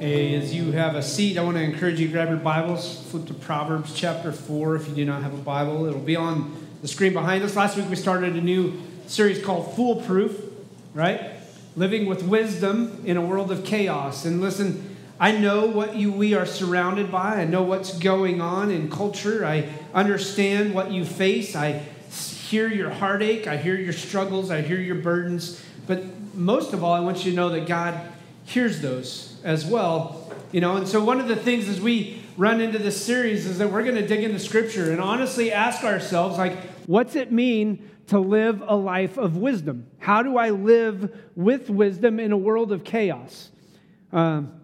As you have a seat, I want to encourage you to grab your Bibles, flip to Proverbs chapter 4 if you do not have a Bible. It'll be on the screen behind us. Last week we started a new series called Foolproof, right? Living with wisdom in a world of chaos. And listen, I know what you we are surrounded by. I know what's going on in culture. I understand what you face. I hear your heartache. I hear your struggles. I hear your burdens. But most of all, I want you to know that God hears those as well. You know, and so one of the things as we run into this series is that we're going to dig into scripture and honestly ask ourselves, like, what's it mean to live a life of wisdom? How do I live with wisdom in a world of chaos? Um,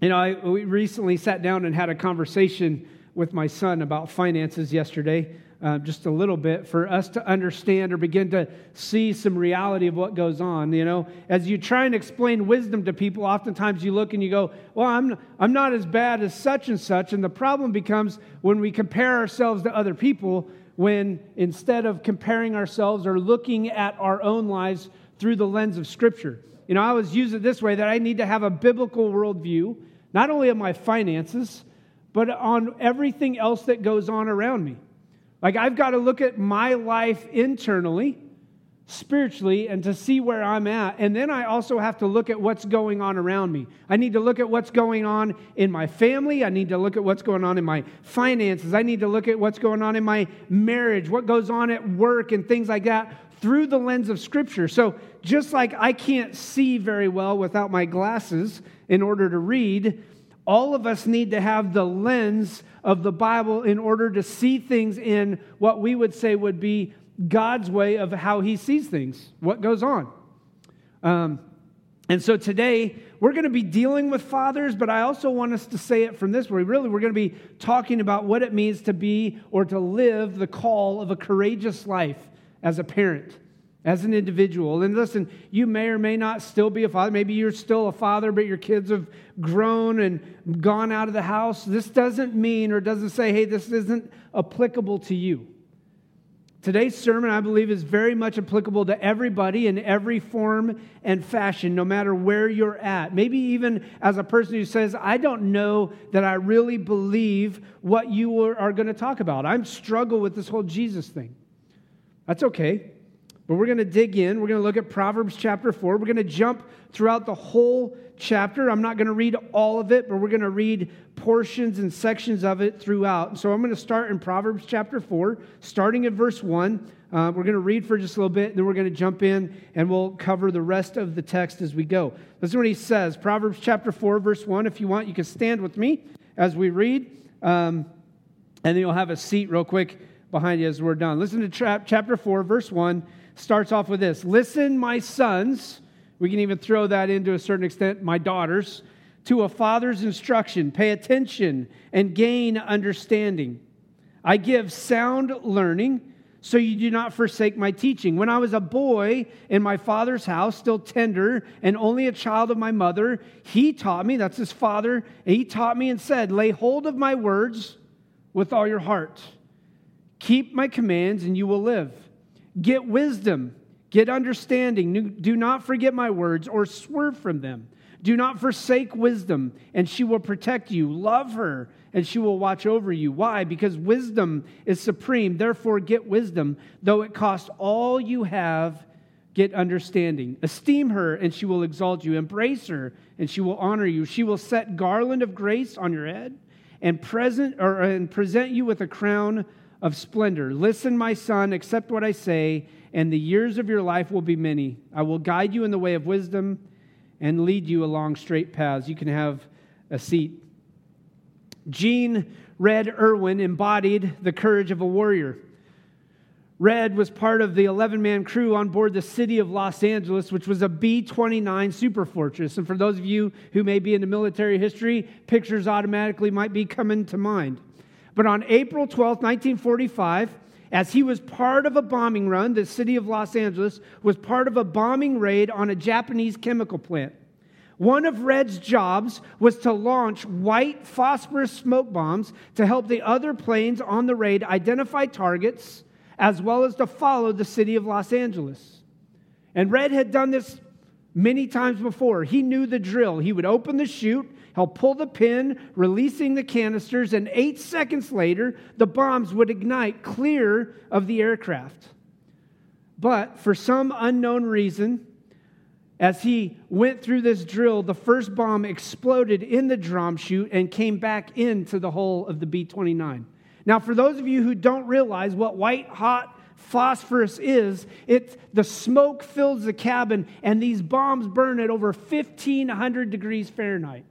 you know, I we recently sat down and had a conversation with my son about finances yesterday uh, just a little bit for us to understand or begin to see some reality of what goes on. You know, as you try and explain wisdom to people, oftentimes you look and you go, Well, I'm, I'm not as bad as such and such. And the problem becomes when we compare ourselves to other people, when instead of comparing ourselves or looking at our own lives through the lens of Scripture. You know, I always use it this way that I need to have a biblical worldview, not only of my finances, but on everything else that goes on around me. Like, I've got to look at my life internally, spiritually, and to see where I'm at. And then I also have to look at what's going on around me. I need to look at what's going on in my family. I need to look at what's going on in my finances. I need to look at what's going on in my marriage, what goes on at work, and things like that through the lens of Scripture. So, just like I can't see very well without my glasses in order to read, all of us need to have the lens of the Bible in order to see things in what we would say would be God's way of how He sees things, what goes on. Um, and so today, we're going to be dealing with fathers, but I also want us to say it from this way. Really, we're going to be talking about what it means to be or to live the call of a courageous life as a parent as an individual. And listen, you may or may not still be a father. Maybe you're still a father, but your kids have grown and gone out of the house. This doesn't mean or doesn't say, hey, this isn't applicable to you. Today's sermon, I believe, is very much applicable to everybody in every form and fashion, no matter where you're at. Maybe even as a person who says, I don't know that I really believe what you are going to talk about. I'm struggle with this whole Jesus thing. That's okay. But we're going to dig in. We're going to look at Proverbs chapter 4. We're going to jump throughout the whole chapter. I'm not going to read all of it, but we're going to read portions and sections of it throughout. So I'm going to start in Proverbs chapter 4, starting at verse 1. Uh, we're going to read for just a little bit, and then we're going to jump in and we'll cover the rest of the text as we go. Listen what he says Proverbs chapter 4, verse 1. If you want, you can stand with me as we read, um, and then you'll have a seat real quick behind you as we're done. Listen to tra- chapter 4, verse 1 starts off with this Listen, my sons, we can even throw that into a certain extent, my daughters, to a father's instruction. Pay attention and gain understanding. I give sound learning so you do not forsake my teaching. When I was a boy in my father's house, still tender and only a child of my mother, he taught me, that's his father, and he taught me and said, Lay hold of my words with all your heart. Keep my commands and you will live. Get wisdom, get understanding. Do not forget my words or swerve from them. Do not forsake wisdom, and she will protect you. Love her, and she will watch over you. Why? Because wisdom is supreme. Therefore, get wisdom. Though it cost all you have, get understanding. Esteem her, and she will exalt you. Embrace her, and she will honor you. She will set garland of grace on your head and present or and present you with a crown of splendor. Listen, my son, accept what I say, and the years of your life will be many. I will guide you in the way of wisdom and lead you along straight paths. You can have a seat. Gene Red Erwin embodied the courage of a warrior. Red was part of the 11 man crew on board the city of Los Angeles, which was a B 29 superfortress. And for those of you who may be into military history, pictures automatically might be coming to mind. But on April 12, 1945, as he was part of a bombing run, the city of Los Angeles was part of a bombing raid on a Japanese chemical plant. One of Red's jobs was to launch white phosphorus smoke bombs to help the other planes on the raid identify targets as well as to follow the city of Los Angeles. And Red had done this many times before. He knew the drill. He would open the chute, he'll pull the pin, releasing the canisters, and eight seconds later, the bombs would ignite clear of the aircraft. But for some unknown reason, as he went through this drill, the first bomb exploded in the drum chute and came back into the hull of the B 29. Now, for those of you who don't realize what white hot phosphorus is, it, the smoke fills the cabin, and these bombs burn at over 1,500 degrees Fahrenheit.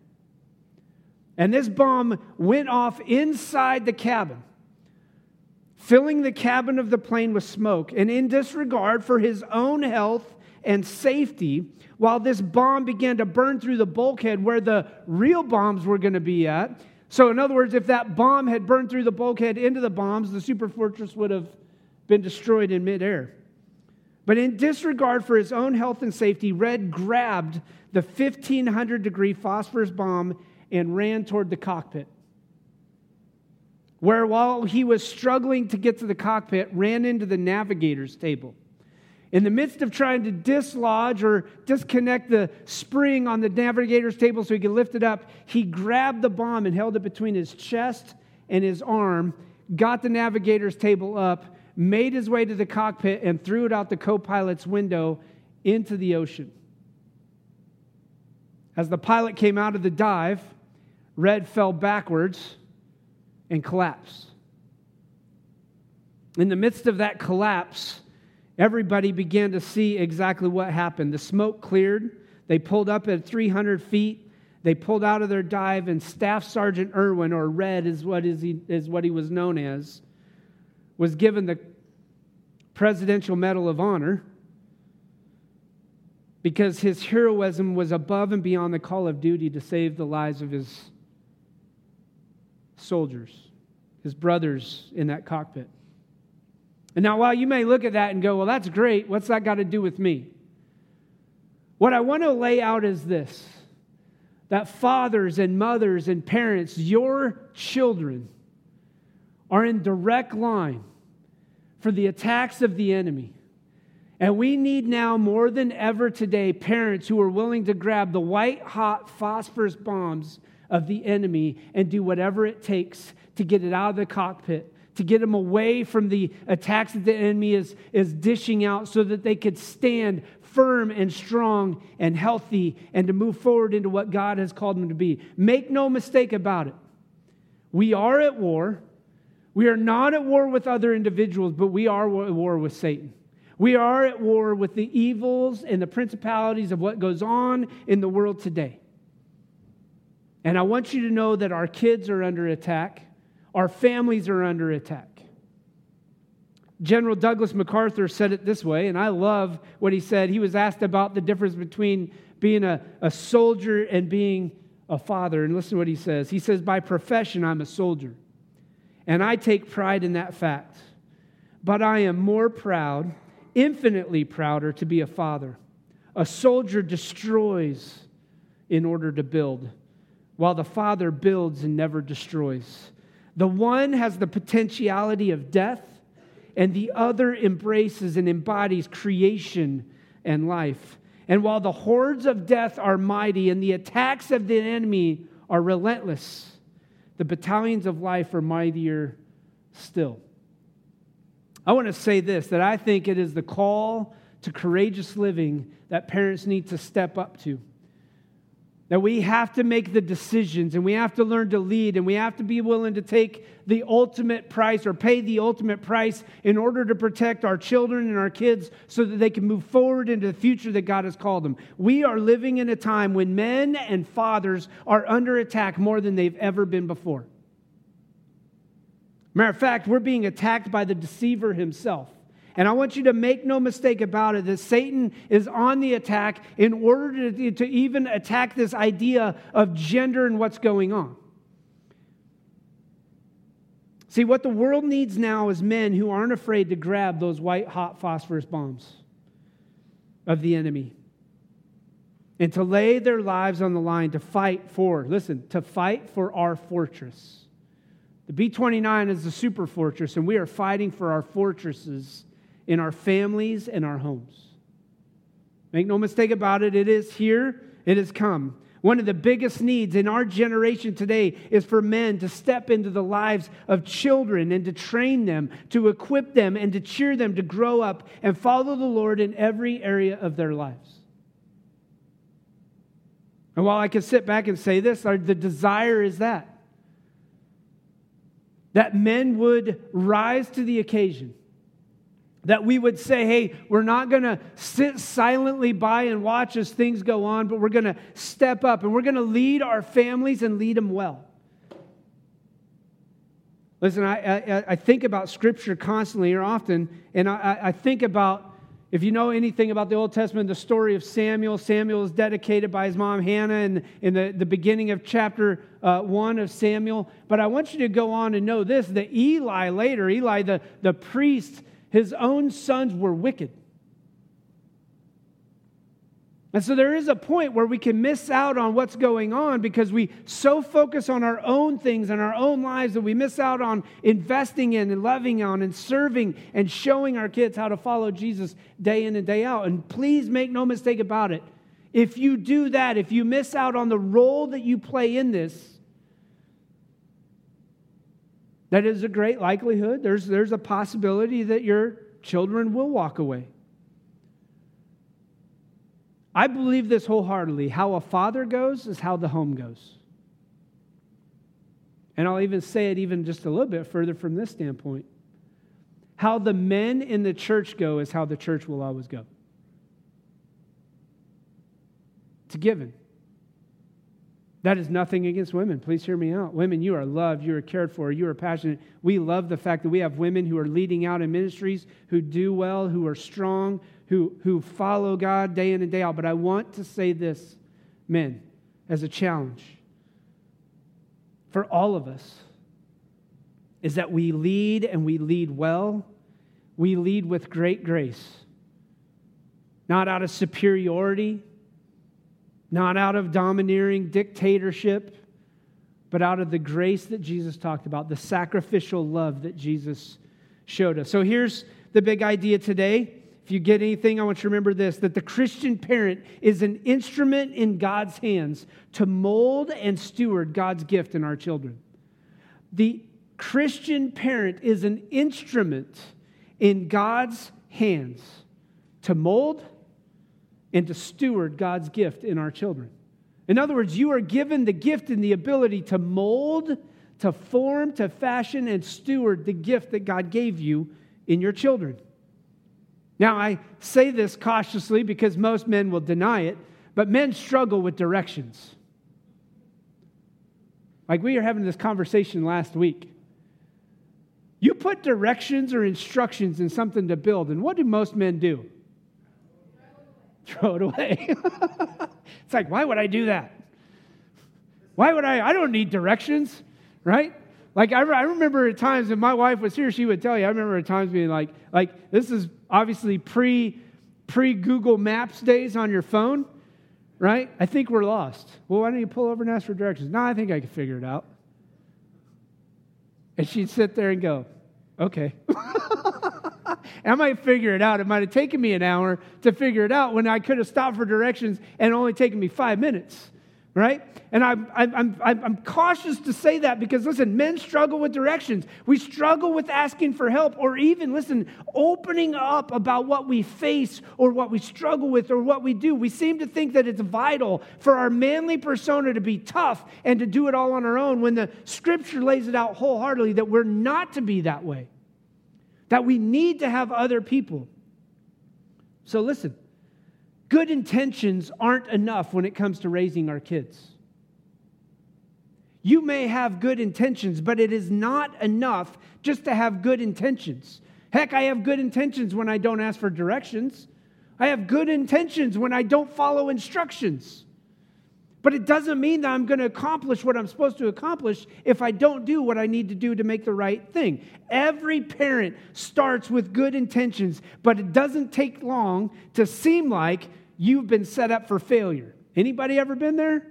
And this bomb went off inside the cabin, filling the cabin of the plane with smoke. And in disregard for his own health and safety, while this bomb began to burn through the bulkhead where the real bombs were going to be at. So, in other words, if that bomb had burned through the bulkhead into the bombs, the superfortress would have been destroyed in midair. But in disregard for his own health and safety, Red grabbed the 1500 degree phosphorus bomb and ran toward the cockpit. Where, while he was struggling to get to the cockpit, ran into the navigator's table. In the midst of trying to dislodge or disconnect the spring on the navigator's table so he could lift it up, he grabbed the bomb and held it between his chest and his arm, got the navigator's table up, made his way to the cockpit, and threw it out the co pilot's window into the ocean. As the pilot came out of the dive, Red fell backwards and collapsed. In the midst of that collapse, everybody began to see exactly what happened. The smoke cleared. They pulled up at 300 feet. They pulled out of their dive, and Staff Sergeant Erwin, or Red is what, is he, is what he was known as, was given the Presidential Medal of Honor because his heroism was above and beyond the call of duty to save the lives of his soldiers, his brothers in that cockpit. And now, while you may look at that and go, well, that's great, what's that got to do with me? What I want to lay out is this that fathers and mothers and parents, your children, are in direct line for the attacks of the enemy. And we need now more than ever today parents who are willing to grab the white hot phosphorus bombs of the enemy and do whatever it takes to get it out of the cockpit, to get them away from the attacks that the enemy is, is dishing out so that they could stand firm and strong and healthy and to move forward into what God has called them to be. Make no mistake about it. We are at war. We are not at war with other individuals, but we are at war with Satan. We are at war with the evils and the principalities of what goes on in the world today. And I want you to know that our kids are under attack, our families are under attack. General Douglas MacArthur said it this way, and I love what he said. He was asked about the difference between being a, a soldier and being a father. And listen to what he says. He says, By profession, I'm a soldier. And I take pride in that fact. But I am more proud, infinitely prouder, to be a father. A soldier destroys in order to build, while the father builds and never destroys. The one has the potentiality of death, and the other embraces and embodies creation and life. And while the hordes of death are mighty and the attacks of the enemy are relentless, the battalions of life are mightier still. I want to say this that I think it is the call to courageous living that parents need to step up to. That we have to make the decisions and we have to learn to lead and we have to be willing to take the ultimate price or pay the ultimate price in order to protect our children and our kids so that they can move forward into the future that God has called them. We are living in a time when men and fathers are under attack more than they've ever been before. Matter of fact, we're being attacked by the deceiver himself. And I want you to make no mistake about it that Satan is on the attack in order to, to even attack this idea of gender and what's going on. See, what the world needs now is men who aren't afraid to grab those white hot phosphorus bombs of the enemy and to lay their lives on the line to fight for, listen, to fight for our fortress. The B 29 is the super fortress, and we are fighting for our fortresses in our families and our homes. Make no mistake about it, it is here, it has come. One of the biggest needs in our generation today is for men to step into the lives of children and to train them, to equip them, and to cheer them to grow up and follow the Lord in every area of their lives. And while I can sit back and say this, the desire is that that men would rise to the occasion that we would say, hey, we're not going to sit silently by and watch as things go on, but we're going to step up and we're going to lead our families and lead them well. Listen, I, I, I think about Scripture constantly or often, and I, I think about if you know anything about the Old Testament, the story of Samuel, Samuel is dedicated by his mom Hannah in, in the, the beginning of chapter uh, 1 of Samuel. But I want you to go on and know this that Eli later, Eli, the, the priest, his own sons were wicked. And so there is a point where we can miss out on what's going on because we so focus on our own things and our own lives that we miss out on investing in and loving on and serving and showing our kids how to follow Jesus day in and day out. And please make no mistake about it. If you do that, if you miss out on the role that you play in this, that is a great likelihood. There's, there's a possibility that your children will walk away. I believe this wholeheartedly. How a father goes is how the home goes. And I'll even say it even just a little bit further from this standpoint. How the men in the church go is how the church will always go. It's a given. That is nothing against women. Please hear me out. Women, you are loved, you are cared for, you are passionate. We love the fact that we have women who are leading out in ministries, who do well, who are strong, who, who follow God day in and day out. But I want to say this, men, as a challenge for all of us is that we lead and we lead well. We lead with great grace, not out of superiority not out of domineering dictatorship, but out of the grace that Jesus talked about, the sacrificial love that Jesus showed us. So here's the big idea today. If you get anything, I want you to remember this that the Christian parent is an instrument in God's hands to mold and steward God's gift in our children. The Christian parent is an instrument in God's hands to mold and to steward God's gift in our children. In other words, you are given the gift and the ability to mold, to form, to fashion, and steward the gift that God gave you in your children. Now, I say this cautiously because most men will deny it, but men struggle with directions. Like we were having this conversation last week. You put directions or instructions in something to build, and what do most men do? throw it away. it's like, why would I do that? Why would I? I don't need directions, right? Like I, I remember at times, if my wife was here, she would tell you. I remember at times being like, like this is obviously pre pre Google Maps days on your phone, right? I think we're lost. Well, why don't you pull over and ask for directions? No, I think I can figure it out. And she'd sit there and go, okay. I might figure it out. It might have taken me an hour to figure it out when I could have stopped for directions and only taken me five minutes, right? And I'm, I'm, I'm, I'm cautious to say that because, listen, men struggle with directions. We struggle with asking for help or even, listen, opening up about what we face or what we struggle with or what we do. We seem to think that it's vital for our manly persona to be tough and to do it all on our own when the scripture lays it out wholeheartedly that we're not to be that way that we need to have other people. So listen, good intentions aren't enough when it comes to raising our kids. You may have good intentions, but it is not enough just to have good intentions. Heck, I have good intentions when I don't ask for directions. I have good intentions when I don't follow instructions. But it doesn't mean that I'm going to accomplish what I'm supposed to accomplish if I don't do what I need to do to make the right thing. Every parent starts with good intentions, but it doesn't take long to seem like you've been set up for failure. Anybody ever been there?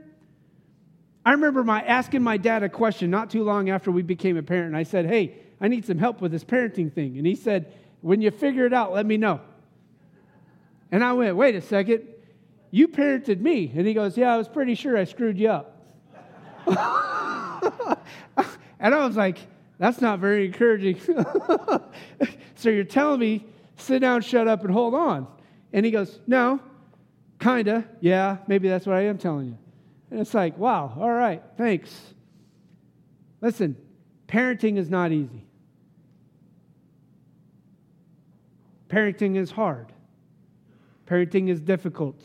I remember my asking my dad a question not too long after we became a parent. And I said, "Hey, I need some help with this parenting thing." And he said, "When you figure it out, let me know." And I went, "Wait a second. You parented me. And he goes, Yeah, I was pretty sure I screwed you up. and I was like, That's not very encouraging. so you're telling me, sit down, shut up, and hold on. And he goes, No, kinda. Yeah, maybe that's what I am telling you. And it's like, Wow, all right, thanks. Listen, parenting is not easy. Parenting is hard. Parenting is difficult.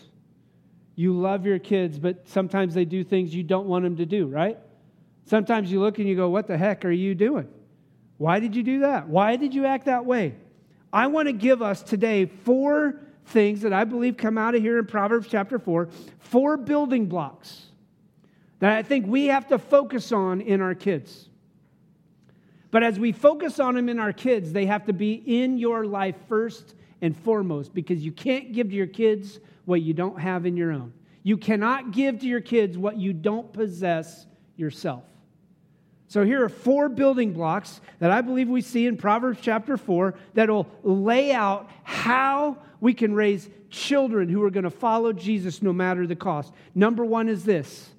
You love your kids, but sometimes they do things you don't want them to do, right? Sometimes you look and you go, What the heck are you doing? Why did you do that? Why did you act that way? I want to give us today four things that I believe come out of here in Proverbs chapter 4, four building blocks that I think we have to focus on in our kids. But as we focus on them in our kids, they have to be in your life first and foremost because you can't give to your kids what you don't have in your own. You cannot give to your kids what you don't possess yourself. So here are four building blocks that I believe we see in Proverbs chapter 4 that'll lay out how we can raise children who are going to follow Jesus no matter the cost. Number one is this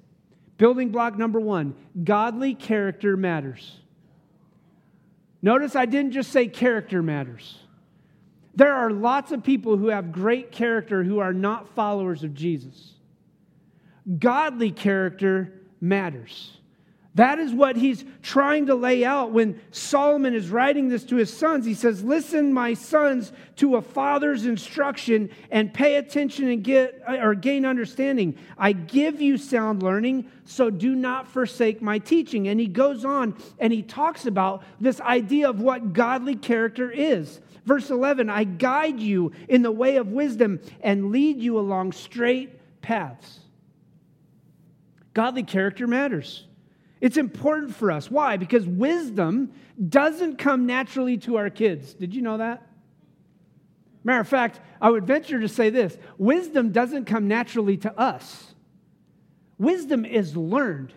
building block number one godly character matters. Notice I didn't just say character matters. There are lots of people who have great character who are not followers of Jesus. Godly character matters. That is what he's trying to lay out when Solomon is writing this to his sons. He says, Listen, my sons, to a father's instruction and pay attention and get or gain understanding. I give you sound learning, so do not forsake my teaching. And he goes on and he talks about this idea of what godly character is. Verse 11 I guide you in the way of wisdom and lead you along straight paths. Godly character matters. It's important for us. Why? Because wisdom doesn't come naturally to our kids. Did you know that? Matter of fact, I would venture to say this wisdom doesn't come naturally to us, wisdom is learned.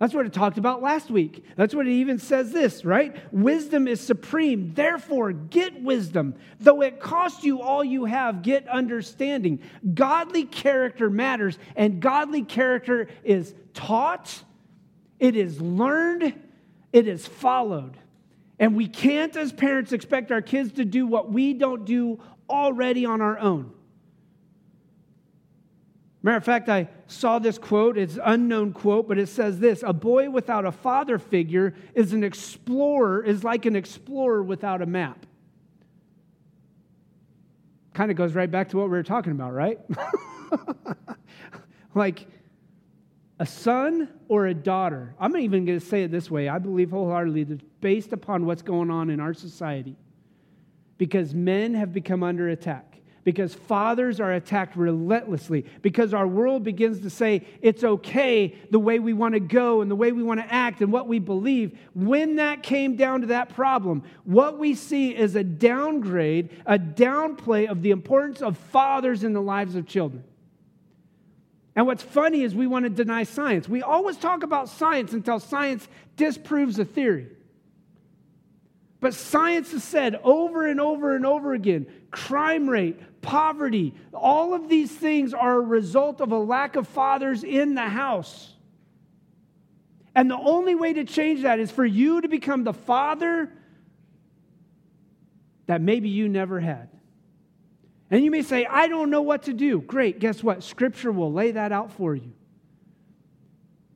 That's what it talked about last week. That's what it even says this, right? Wisdom is supreme. Therefore, get wisdom. Though it cost you all you have, get understanding. Godly character matters, and godly character is taught, it is learned, it is followed. And we can't, as parents, expect our kids to do what we don't do already on our own. Matter of fact, I saw this quote. It's an unknown quote, but it says this A boy without a father figure is an explorer, is like an explorer without a map. Kind of goes right back to what we were talking about, right? like a son or a daughter. I'm not even going to say it this way. I believe wholeheartedly that based upon what's going on in our society, because men have become under attack because fathers are attacked relentlessly, because our world begins to say it's okay the way we want to go and the way we want to act and what we believe. When that came down to that problem, what we see is a downgrade, a downplay of the importance of fathers in the lives of children. And what's funny is we want to deny science. We always talk about science until science disproves a theory. But science has said over and over and over again crime rate, poverty, all of these things are a result of a lack of fathers in the house. And the only way to change that is for you to become the father that maybe you never had. And you may say, I don't know what to do. Great, guess what? Scripture will lay that out for you.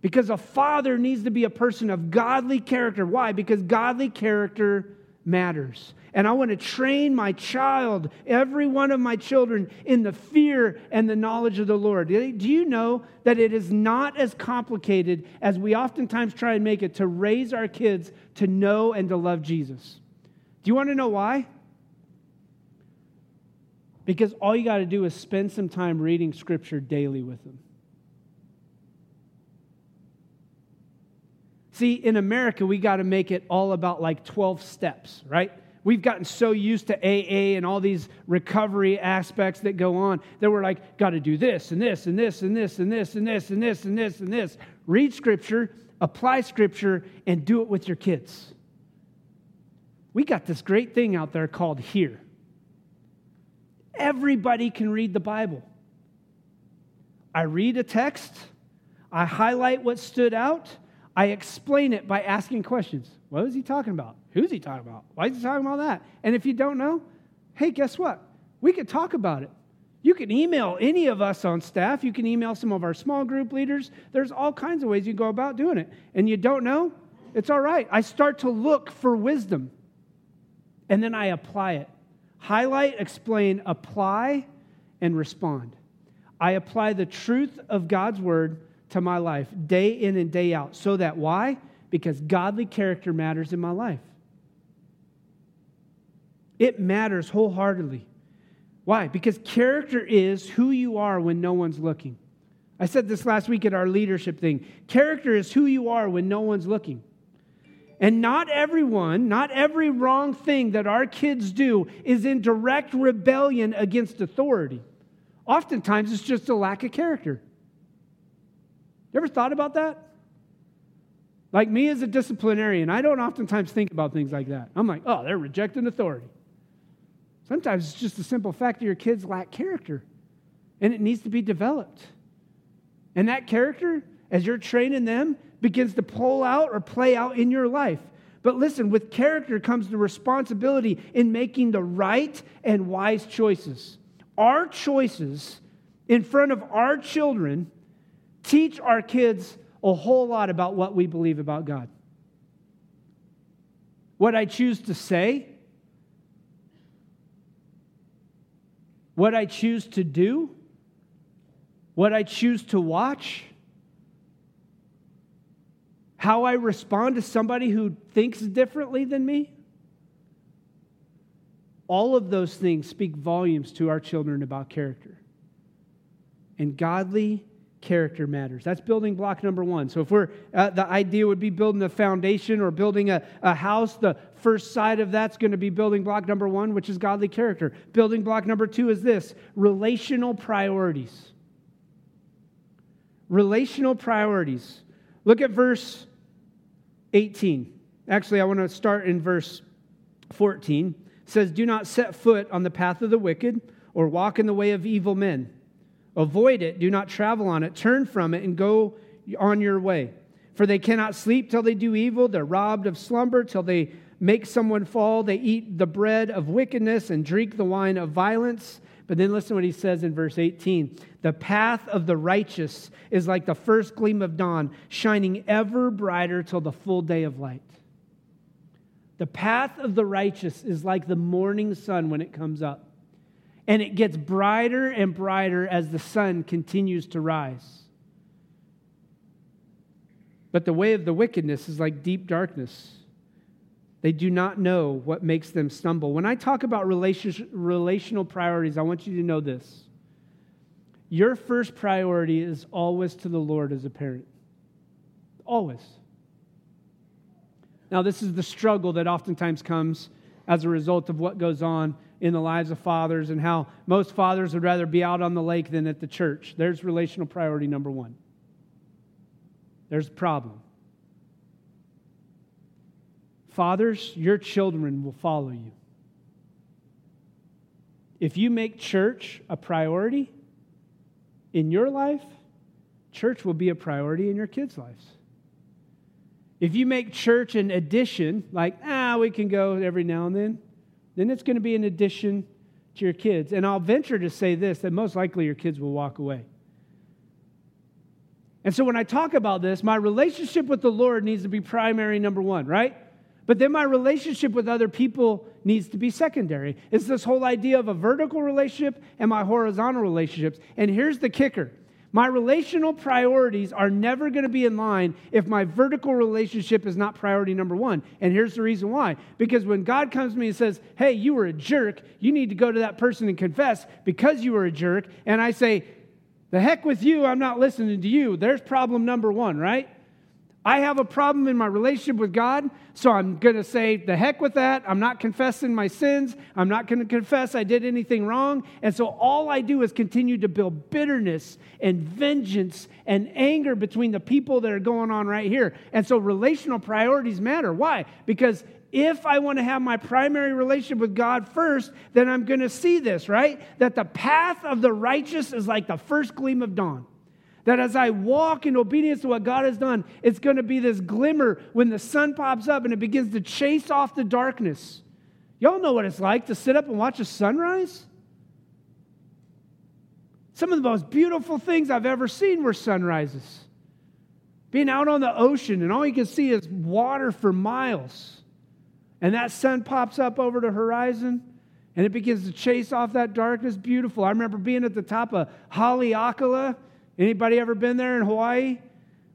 Because a father needs to be a person of godly character. Why? Because godly character matters. And I want to train my child, every one of my children, in the fear and the knowledge of the Lord. Do you know that it is not as complicated as we oftentimes try and make it to raise our kids to know and to love Jesus? Do you want to know why? Because all you got to do is spend some time reading Scripture daily with them. See, in America, we got to make it all about like 12 steps, right? We've gotten so used to AA and all these recovery aspects that go on that we're like, got to do this and this and this and this and this and this and this and this and this. Read scripture, apply scripture, and do it with your kids. We got this great thing out there called HEAR. Everybody can read the Bible. I read a text, I highlight what stood out, I explain it by asking questions. What is he talking about? Who's he talking about? Why is he talking about that? And if you don't know, hey, guess what? We could talk about it. You can email any of us on staff. You can email some of our small group leaders. There's all kinds of ways you go about doing it. And you don't know? It's all right. I start to look for wisdom and then I apply it. Highlight, explain, apply, and respond. I apply the truth of God's word to my life day in and day out. So that why? Because godly character matters in my life. It matters wholeheartedly. Why? Because character is who you are when no one's looking. I said this last week at our leadership thing. Character is who you are when no one's looking. And not everyone, not every wrong thing that our kids do is in direct rebellion against authority. Oftentimes, it's just a lack of character. You ever thought about that? Like me as a disciplinarian, I don't oftentimes think about things like that. I'm like, oh, they're rejecting authority. Sometimes it's just the simple fact that your kids lack character and it needs to be developed. And that character, as you're training them, begins to pull out or play out in your life. But listen, with character comes the responsibility in making the right and wise choices. Our choices in front of our children teach our kids a whole lot about what we believe about God. What I choose to say, what I choose to do, what I choose to watch, how I respond to somebody who thinks differently than me. All of those things speak volumes to our children about character. And godly character matters. That's building block number one. So, if we're, uh, the idea would be building a foundation or building a, a house, the first side of that's going to be building block number one, which is godly character. Building block number two is this relational priorities. Relational priorities. Look at verse 18. Actually, I want to start in verse 14. It says, Do not set foot on the path of the wicked or walk in the way of evil men Avoid it, do not travel on it, turn from it, and go on your way. For they cannot sleep till they do evil, they're robbed of slumber till they make someone fall. They eat the bread of wickedness and drink the wine of violence. But then listen what he says in verse 18 The path of the righteous is like the first gleam of dawn, shining ever brighter till the full day of light. The path of the righteous is like the morning sun when it comes up and it gets brighter and brighter as the sun continues to rise. But the way of the wickedness is like deep darkness. They do not know what makes them stumble. When I talk about relational priorities, I want you to know this. Your first priority is always to the Lord as a parent. Always. Now, this is the struggle that oftentimes comes as a result of what goes on in the lives of fathers and how most fathers would rather be out on the lake than at the church. There's relational priority number one. There's a problem. Fathers, your children will follow you. If you make church a priority in your life, church will be a priority in your kids' lives. If you make church an addition, like, ah, we can go every now and then, then it's going to be an addition to your kids. And I'll venture to say this that most likely your kids will walk away. And so when I talk about this, my relationship with the Lord needs to be primary, number one, right? But then my relationship with other people needs to be secondary. It's this whole idea of a vertical relationship and my horizontal relationships. And here's the kicker my relational priorities are never going to be in line if my vertical relationship is not priority number one. And here's the reason why. Because when God comes to me and says, Hey, you were a jerk, you need to go to that person and confess because you were a jerk. And I say, The heck with you, I'm not listening to you. There's problem number one, right? I have a problem in my relationship with God, so I'm going to say, the heck with that. I'm not confessing my sins. I'm not going to confess I did anything wrong. And so all I do is continue to build bitterness and vengeance and anger between the people that are going on right here. And so relational priorities matter. Why? Because if I want to have my primary relationship with God first, then I'm going to see this, right? That the path of the righteous is like the first gleam of dawn. That as I walk in obedience to what God has done, it's going to be this glimmer when the sun pops up and it begins to chase off the darkness. Y'all know what it's like to sit up and watch a sunrise? Some of the most beautiful things I've ever seen were sunrises. Being out on the ocean and all you can see is water for miles. And that sun pops up over the horizon and it begins to chase off that darkness. Beautiful. I remember being at the top of Haleakala Anybody ever been there in Hawaii?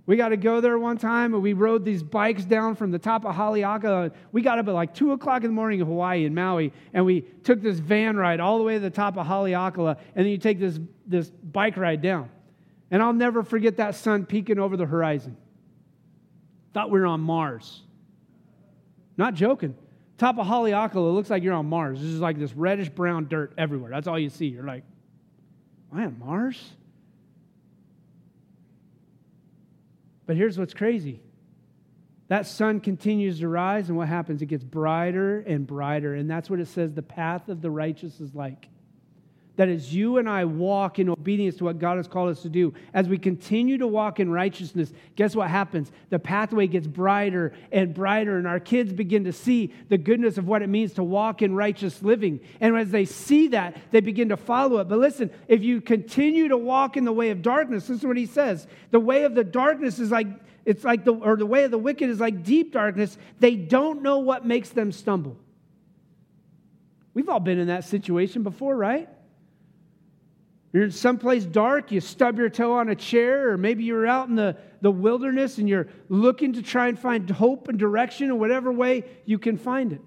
We got to go there one time, and we rode these bikes down from the top of Haleakala. We got up at like 2 o'clock in the morning in Hawaii, in Maui, and we took this van ride all the way to the top of Haleakala, and then you take this, this bike ride down. And I'll never forget that sun peeking over the horizon. Thought we were on Mars. Not joking. Top of Haleakala looks like you're on Mars. This is like this reddish brown dirt everywhere. That's all you see. You're like, am I on Mars? But here's what's crazy that sun continues to rise, and what happens? It gets brighter and brighter. And that's what it says the path of the righteous is like. That as you and I walk in obedience to what God has called us to do, as we continue to walk in righteousness, guess what happens? The pathway gets brighter and brighter, and our kids begin to see the goodness of what it means to walk in righteous living. And as they see that, they begin to follow it. But listen, if you continue to walk in the way of darkness, this is what he says the way of the darkness is like it's like the, or the way of the wicked is like deep darkness. They don't know what makes them stumble. We've all been in that situation before, right? You're in someplace dark, you stub your toe on a chair, or maybe you're out in the, the wilderness and you're looking to try and find hope and direction in whatever way you can find it.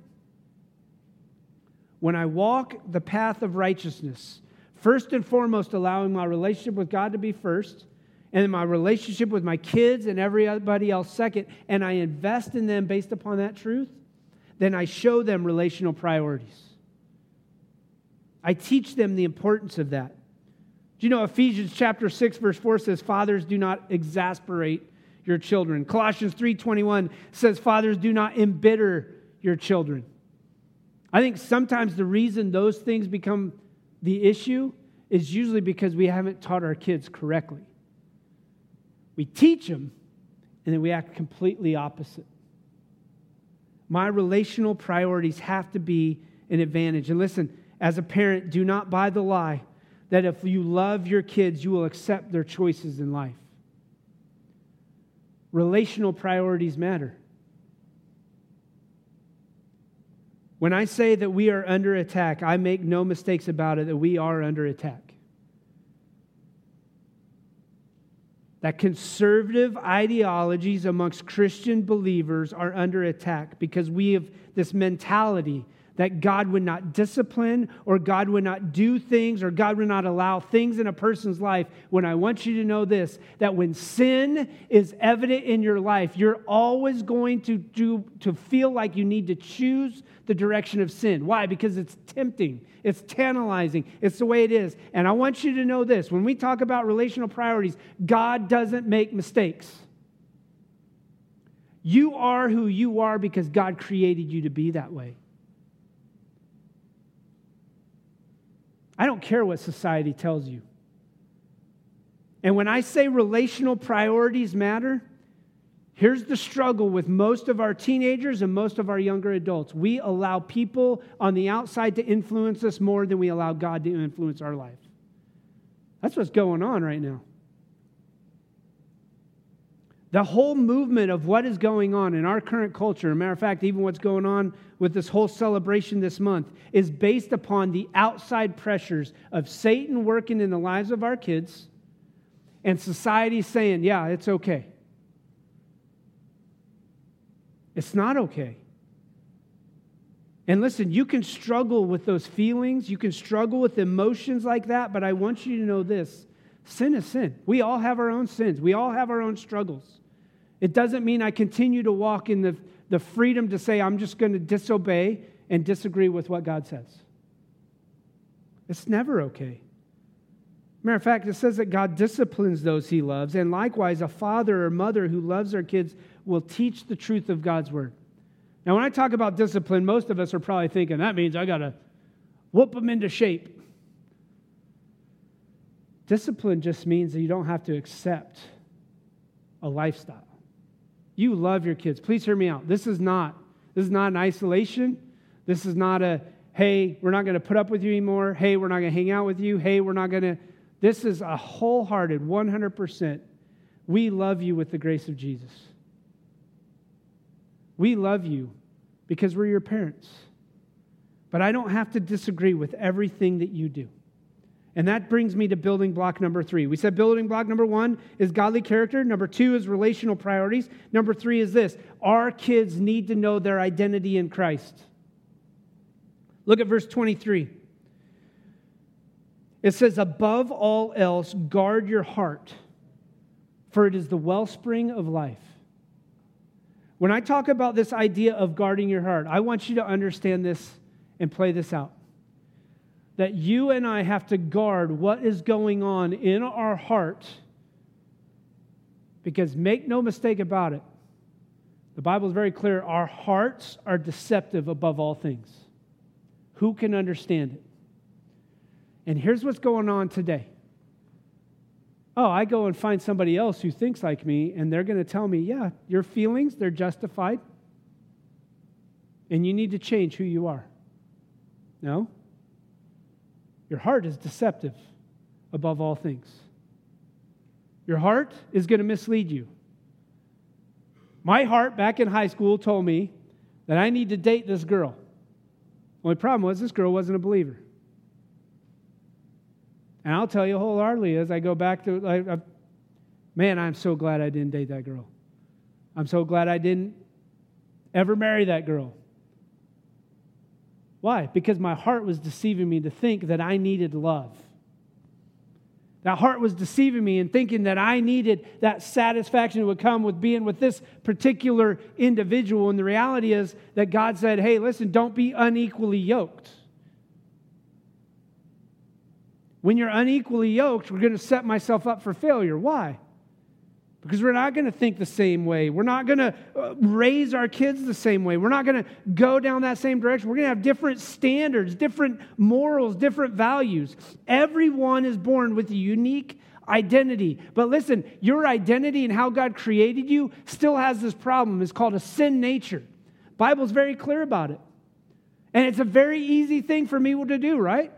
When I walk the path of righteousness, first and foremost, allowing my relationship with God to be first, and my relationship with my kids and everybody else second, and I invest in them based upon that truth, then I show them relational priorities. I teach them the importance of that. Do you know Ephesians chapter 6 verse 4 says fathers do not exasperate your children. Colossians 3:21 says fathers do not embitter your children. I think sometimes the reason those things become the issue is usually because we haven't taught our kids correctly. We teach them, and then we act completely opposite. My relational priorities have to be an advantage. And listen, as a parent, do not buy the lie that if you love your kids, you will accept their choices in life. Relational priorities matter. When I say that we are under attack, I make no mistakes about it that we are under attack. that conservative ideologies amongst Christian believers are under attack because we have this mentality that God would not discipline or God would not do things or God would not allow things in a person's life. When I want you to know this that when sin is evident in your life, you're always going to do to feel like you need to choose the direction of sin. Why? Because it's tempting, it's tantalizing, it's the way it is. And I want you to know this when we talk about relational priorities, God doesn't make mistakes. You are who you are because God created you to be that way. I don't care what society tells you. And when I say relational priorities matter, here's the struggle with most of our teenagers and most of our younger adults. We allow people on the outside to influence us more than we allow God to influence our life. That's what's going on right now. The whole movement of what is going on in our current culture, a matter of fact, even what's going on with this whole celebration this month, is based upon the outside pressures of Satan working in the lives of our kids and society saying, yeah, it's okay. It's not okay. And listen, you can struggle with those feelings, you can struggle with emotions like that, but I want you to know this sin is sin. We all have our own sins, we all have our own struggles. It doesn't mean I continue to walk in the, the freedom to say, I'm just going to disobey and disagree with what God says. It's never okay. Matter of fact, it says that God disciplines those he loves, and likewise, a father or mother who loves their kids will teach the truth of God's word. Now, when I talk about discipline, most of us are probably thinking that means I got to whoop them into shape. Discipline just means that you don't have to accept a lifestyle. You love your kids. Please hear me out. This is not this is not an isolation. This is not a hey, we're not going to put up with you anymore. Hey, we're not going to hang out with you. Hey, we're not going to This is a wholehearted 100% we love you with the grace of Jesus. We love you because we're your parents. But I don't have to disagree with everything that you do. And that brings me to building block number three. We said building block number one is godly character. Number two is relational priorities. Number three is this our kids need to know their identity in Christ. Look at verse 23. It says, Above all else, guard your heart, for it is the wellspring of life. When I talk about this idea of guarding your heart, I want you to understand this and play this out that you and I have to guard what is going on in our heart. Because make no mistake about it, the Bible is very clear our hearts are deceptive above all things. Who can understand it? And here's what's going on today. Oh, I go and find somebody else who thinks like me, and they're going to tell me, yeah, your feelings, they're justified. And you need to change who you are. No? Your heart is deceptive above all things. Your heart is going to mislead you. My heart back in high school told me that I need to date this girl. Only problem was this girl wasn't a believer. And I'll tell you wholeheartedly as I go back to, like, I, man, I'm so glad I didn't date that girl. I'm so glad I didn't ever marry that girl. Why? Because my heart was deceiving me to think that I needed love. That heart was deceiving me and thinking that I needed that satisfaction that would come with being with this particular individual. And the reality is that God said, hey, listen, don't be unequally yoked. When you're unequally yoked, we're going to set myself up for failure. Why? Because we're not going to think the same way. We're not going to uh, raise our kids the same way. We're not going to go down that same direction. We're going to have different standards, different morals, different values. Everyone is born with a unique identity. But listen, your identity and how God created you still has this problem. It's called a sin nature. Bible's very clear about it. And it's a very easy thing for me to do, right?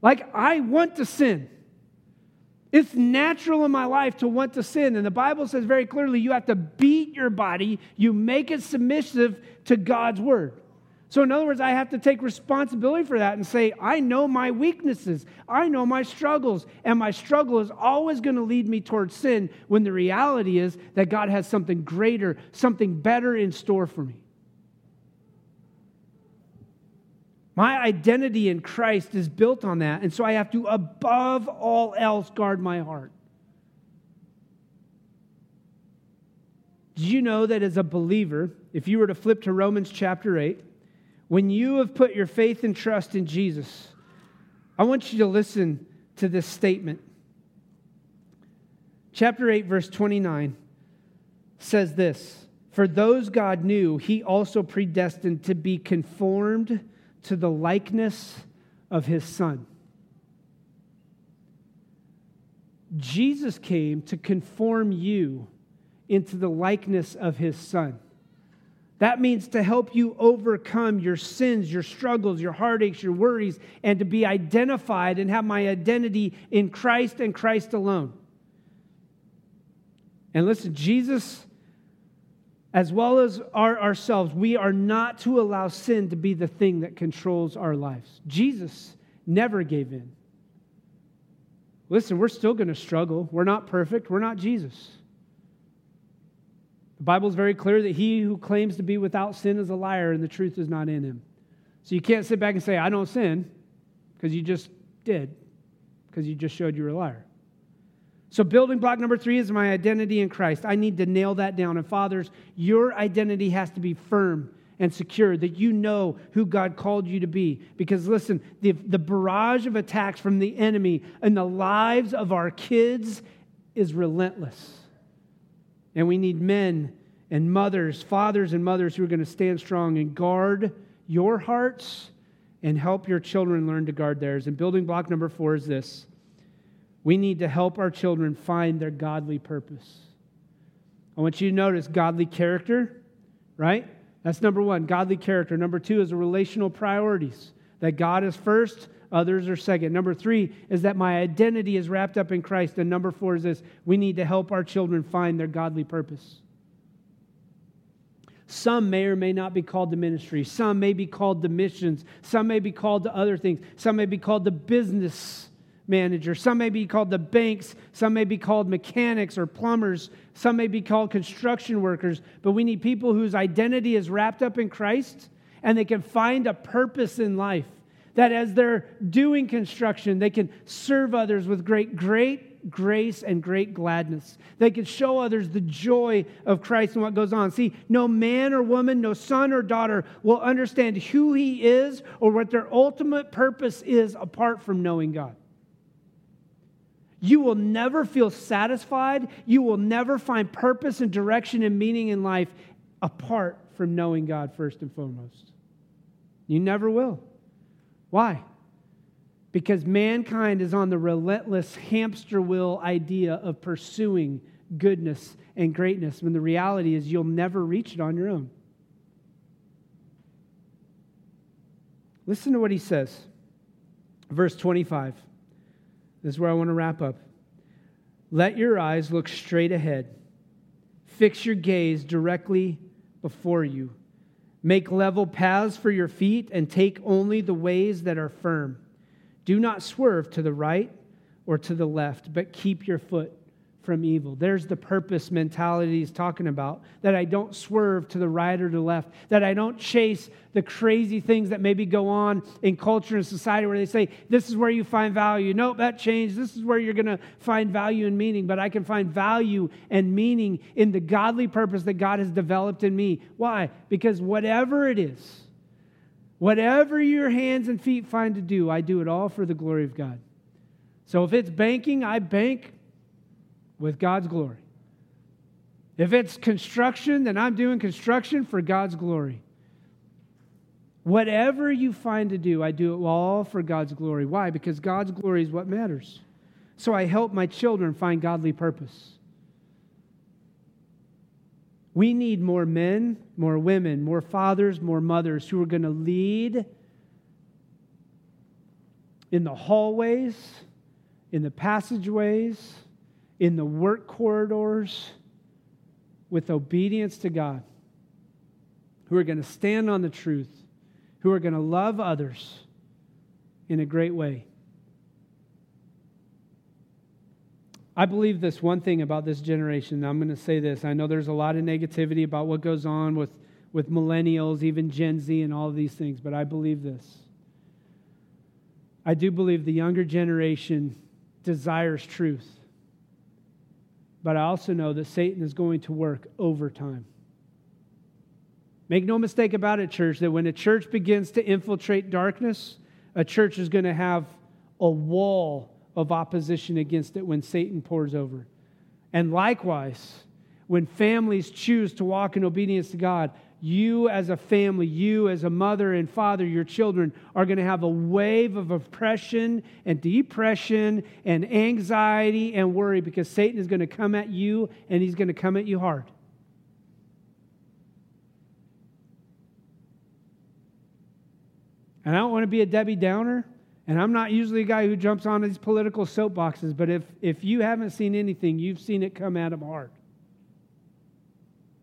Like I want to sin. It's natural in my life to want to sin. And the Bible says very clearly you have to beat your body, you make it submissive to God's word. So, in other words, I have to take responsibility for that and say, I know my weaknesses, I know my struggles, and my struggle is always going to lead me towards sin when the reality is that God has something greater, something better in store for me. My identity in Christ is built on that. And so I have to, above all else, guard my heart. Did you know that as a believer, if you were to flip to Romans chapter 8, when you have put your faith and trust in Jesus, I want you to listen to this statement. Chapter 8, verse 29 says this For those God knew, he also predestined to be conformed to the likeness of his son. Jesus came to conform you into the likeness of his son. That means to help you overcome your sins, your struggles, your heartaches, your worries, and to be identified and have my identity in Christ and Christ alone. And listen, Jesus as well as our, ourselves, we are not to allow sin to be the thing that controls our lives. Jesus never gave in. Listen, we're still going to struggle. We're not perfect. We're not Jesus. The Bible is very clear that he who claims to be without sin is a liar and the truth is not in him. So you can't sit back and say, I don't sin, because you just did, because you just showed you were a liar. So, building block number three is my identity in Christ. I need to nail that down. And, fathers, your identity has to be firm and secure, that you know who God called you to be. Because, listen, the, the barrage of attacks from the enemy in the lives of our kids is relentless. And we need men and mothers, fathers and mothers who are going to stand strong and guard your hearts and help your children learn to guard theirs. And building block number four is this We need to help our children find their godly purpose. I want you to notice godly character, right? That's number one, godly character. Number two is relational priorities that God is first, others are second. Number three is that my identity is wrapped up in Christ. And number four is this we need to help our children find their godly purpose. Some may or may not be called to ministry. Some may be called to missions. Some may be called to other things. Some may be called to business manager. Some may be called the banks. Some may be called mechanics or plumbers. Some may be called construction workers. But we need people whose identity is wrapped up in Christ and they can find a purpose in life. That as they're doing construction, they can serve others with great, great grace and great gladness. They can show others the joy of Christ and what goes on. See, no man or woman, no son or daughter will understand who he is or what their ultimate purpose is apart from knowing God. You will never feel satisfied. You will never find purpose and direction and meaning in life apart from knowing God first and foremost. You never will. Why? because mankind is on the relentless hamster wheel idea of pursuing goodness and greatness when the reality is you'll never reach it on your own. Listen to what he says. Verse 25. This is where I want to wrap up. Let your eyes look straight ahead. Fix your gaze directly before you. Make level paths for your feet and take only the ways that are firm. Do not swerve to the right or to the left, but keep your foot from evil. There's the purpose mentality he's talking about that I don't swerve to the right or to the left, that I don't chase the crazy things that maybe go on in culture and society where they say, This is where you find value. Nope, that changed. This is where you're going to find value and meaning. But I can find value and meaning in the godly purpose that God has developed in me. Why? Because whatever it is, Whatever your hands and feet find to do, I do it all for the glory of God. So if it's banking, I bank with God's glory. If it's construction, then I'm doing construction for God's glory. Whatever you find to do, I do it all for God's glory. Why? Because God's glory is what matters. So I help my children find godly purpose. We need more men, more women, more fathers, more mothers who are going to lead in the hallways, in the passageways, in the work corridors with obedience to God, who are going to stand on the truth, who are going to love others in a great way. I believe this one thing about this generation. I'm going to say this. I know there's a lot of negativity about what goes on with, with millennials, even Gen Z, and all of these things, but I believe this. I do believe the younger generation desires truth. But I also know that Satan is going to work overtime. Make no mistake about it, church, that when a church begins to infiltrate darkness, a church is going to have a wall of opposition against it when Satan pours over. And likewise, when families choose to walk in obedience to God, you as a family, you as a mother and father, your children are going to have a wave of oppression and depression and anxiety and worry because Satan is going to come at you and he's going to come at you hard. And I don't want to be a Debbie Downer, and I'm not usually a guy who jumps on these political soapboxes, but if, if you haven't seen anything, you've seen it come at him hard.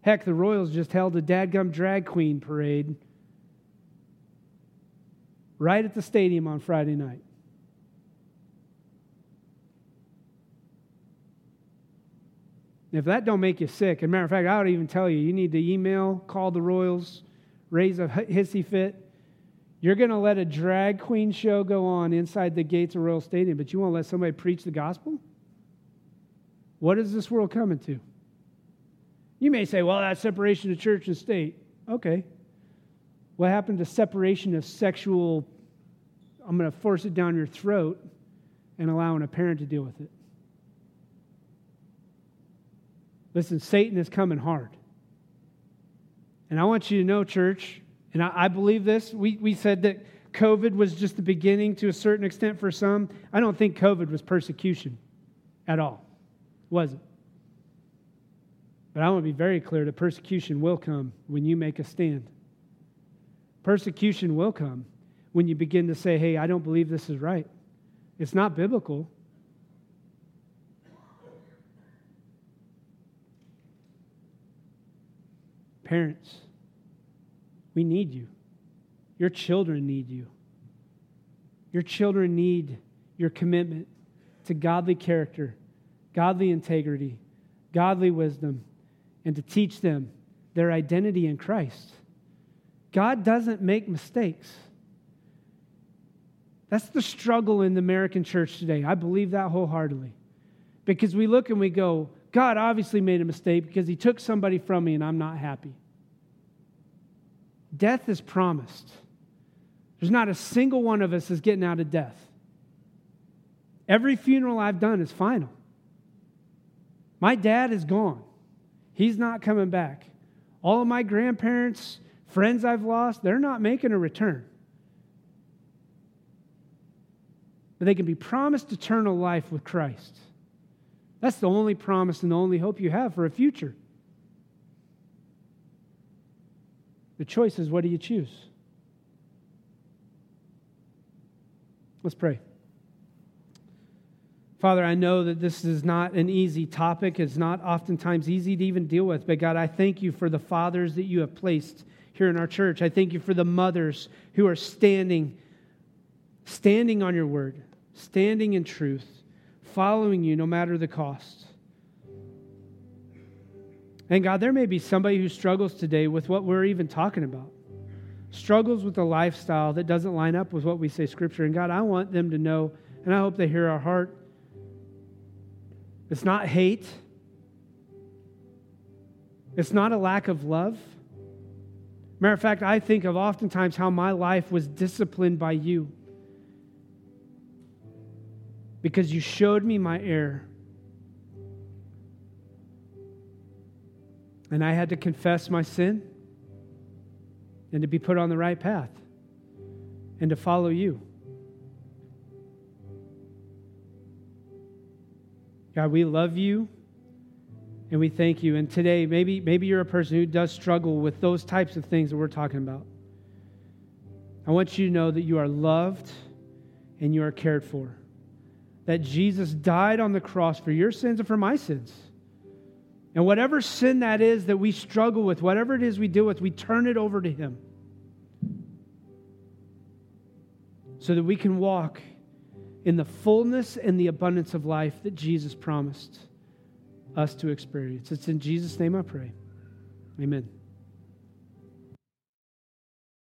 Heck, the Royals just held a dadgum drag queen parade right at the stadium on Friday night. If that don't make you sick, and matter of fact, I would even tell you, you need to email, call the Royals, raise a hissy fit, you're going to let a drag queen show go on inside the gates of Royal Stadium, but you won't let somebody preach the gospel? What is this world coming to? You may say, well, that's separation of church and state. Okay. What happened to separation of sexual? I'm going to force it down your throat and allowing a parent to deal with it. Listen, Satan is coming hard. And I want you to know, church, and I, I believe this. We, we said that COVID was just the beginning to a certain extent for some. I don't think COVID was persecution. at all. Wasn't. But I want to be very clear that persecution will come when you make a stand. Persecution will come when you begin to say, hey, I don't believe this is right. It's not biblical. Parents, we need you. Your children need you. Your children need your commitment to godly character, godly integrity, godly wisdom, and to teach them their identity in Christ. God doesn't make mistakes. That's the struggle in the American church today. I believe that wholeheartedly. Because we look and we go, God obviously made a mistake because he took somebody from me and I'm not happy. Death is promised. There's not a single one of us is getting out of death. Every funeral I've done is final. My dad is gone. He's not coming back. All of my grandparents, friends I've lost, they're not making a return. But they can be promised eternal life with Christ. That's the only promise and the only hope you have for a future. The choice is what do you choose? Let's pray. Father, I know that this is not an easy topic. It's not oftentimes easy to even deal with. But God, I thank you for the fathers that you have placed here in our church. I thank you for the mothers who are standing, standing on your word, standing in truth, following you no matter the cost. And God, there may be somebody who struggles today with what we're even talking about, struggles with a lifestyle that doesn't line up with what we say Scripture. And God, I want them to know, and I hope they hear our heart. It's not hate, it's not a lack of love. Matter of fact, I think of oftentimes how my life was disciplined by you because you showed me my error. And I had to confess my sin and to be put on the right path and to follow you. God, we love you and we thank you. And today, maybe, maybe you're a person who does struggle with those types of things that we're talking about. I want you to know that you are loved and you are cared for. That Jesus died on the cross for your sins and for my sins. And whatever sin that is that we struggle with, whatever it is we deal with, we turn it over to Him so that we can walk in the fullness and the abundance of life that Jesus promised us to experience. It's in Jesus' name I pray. Amen.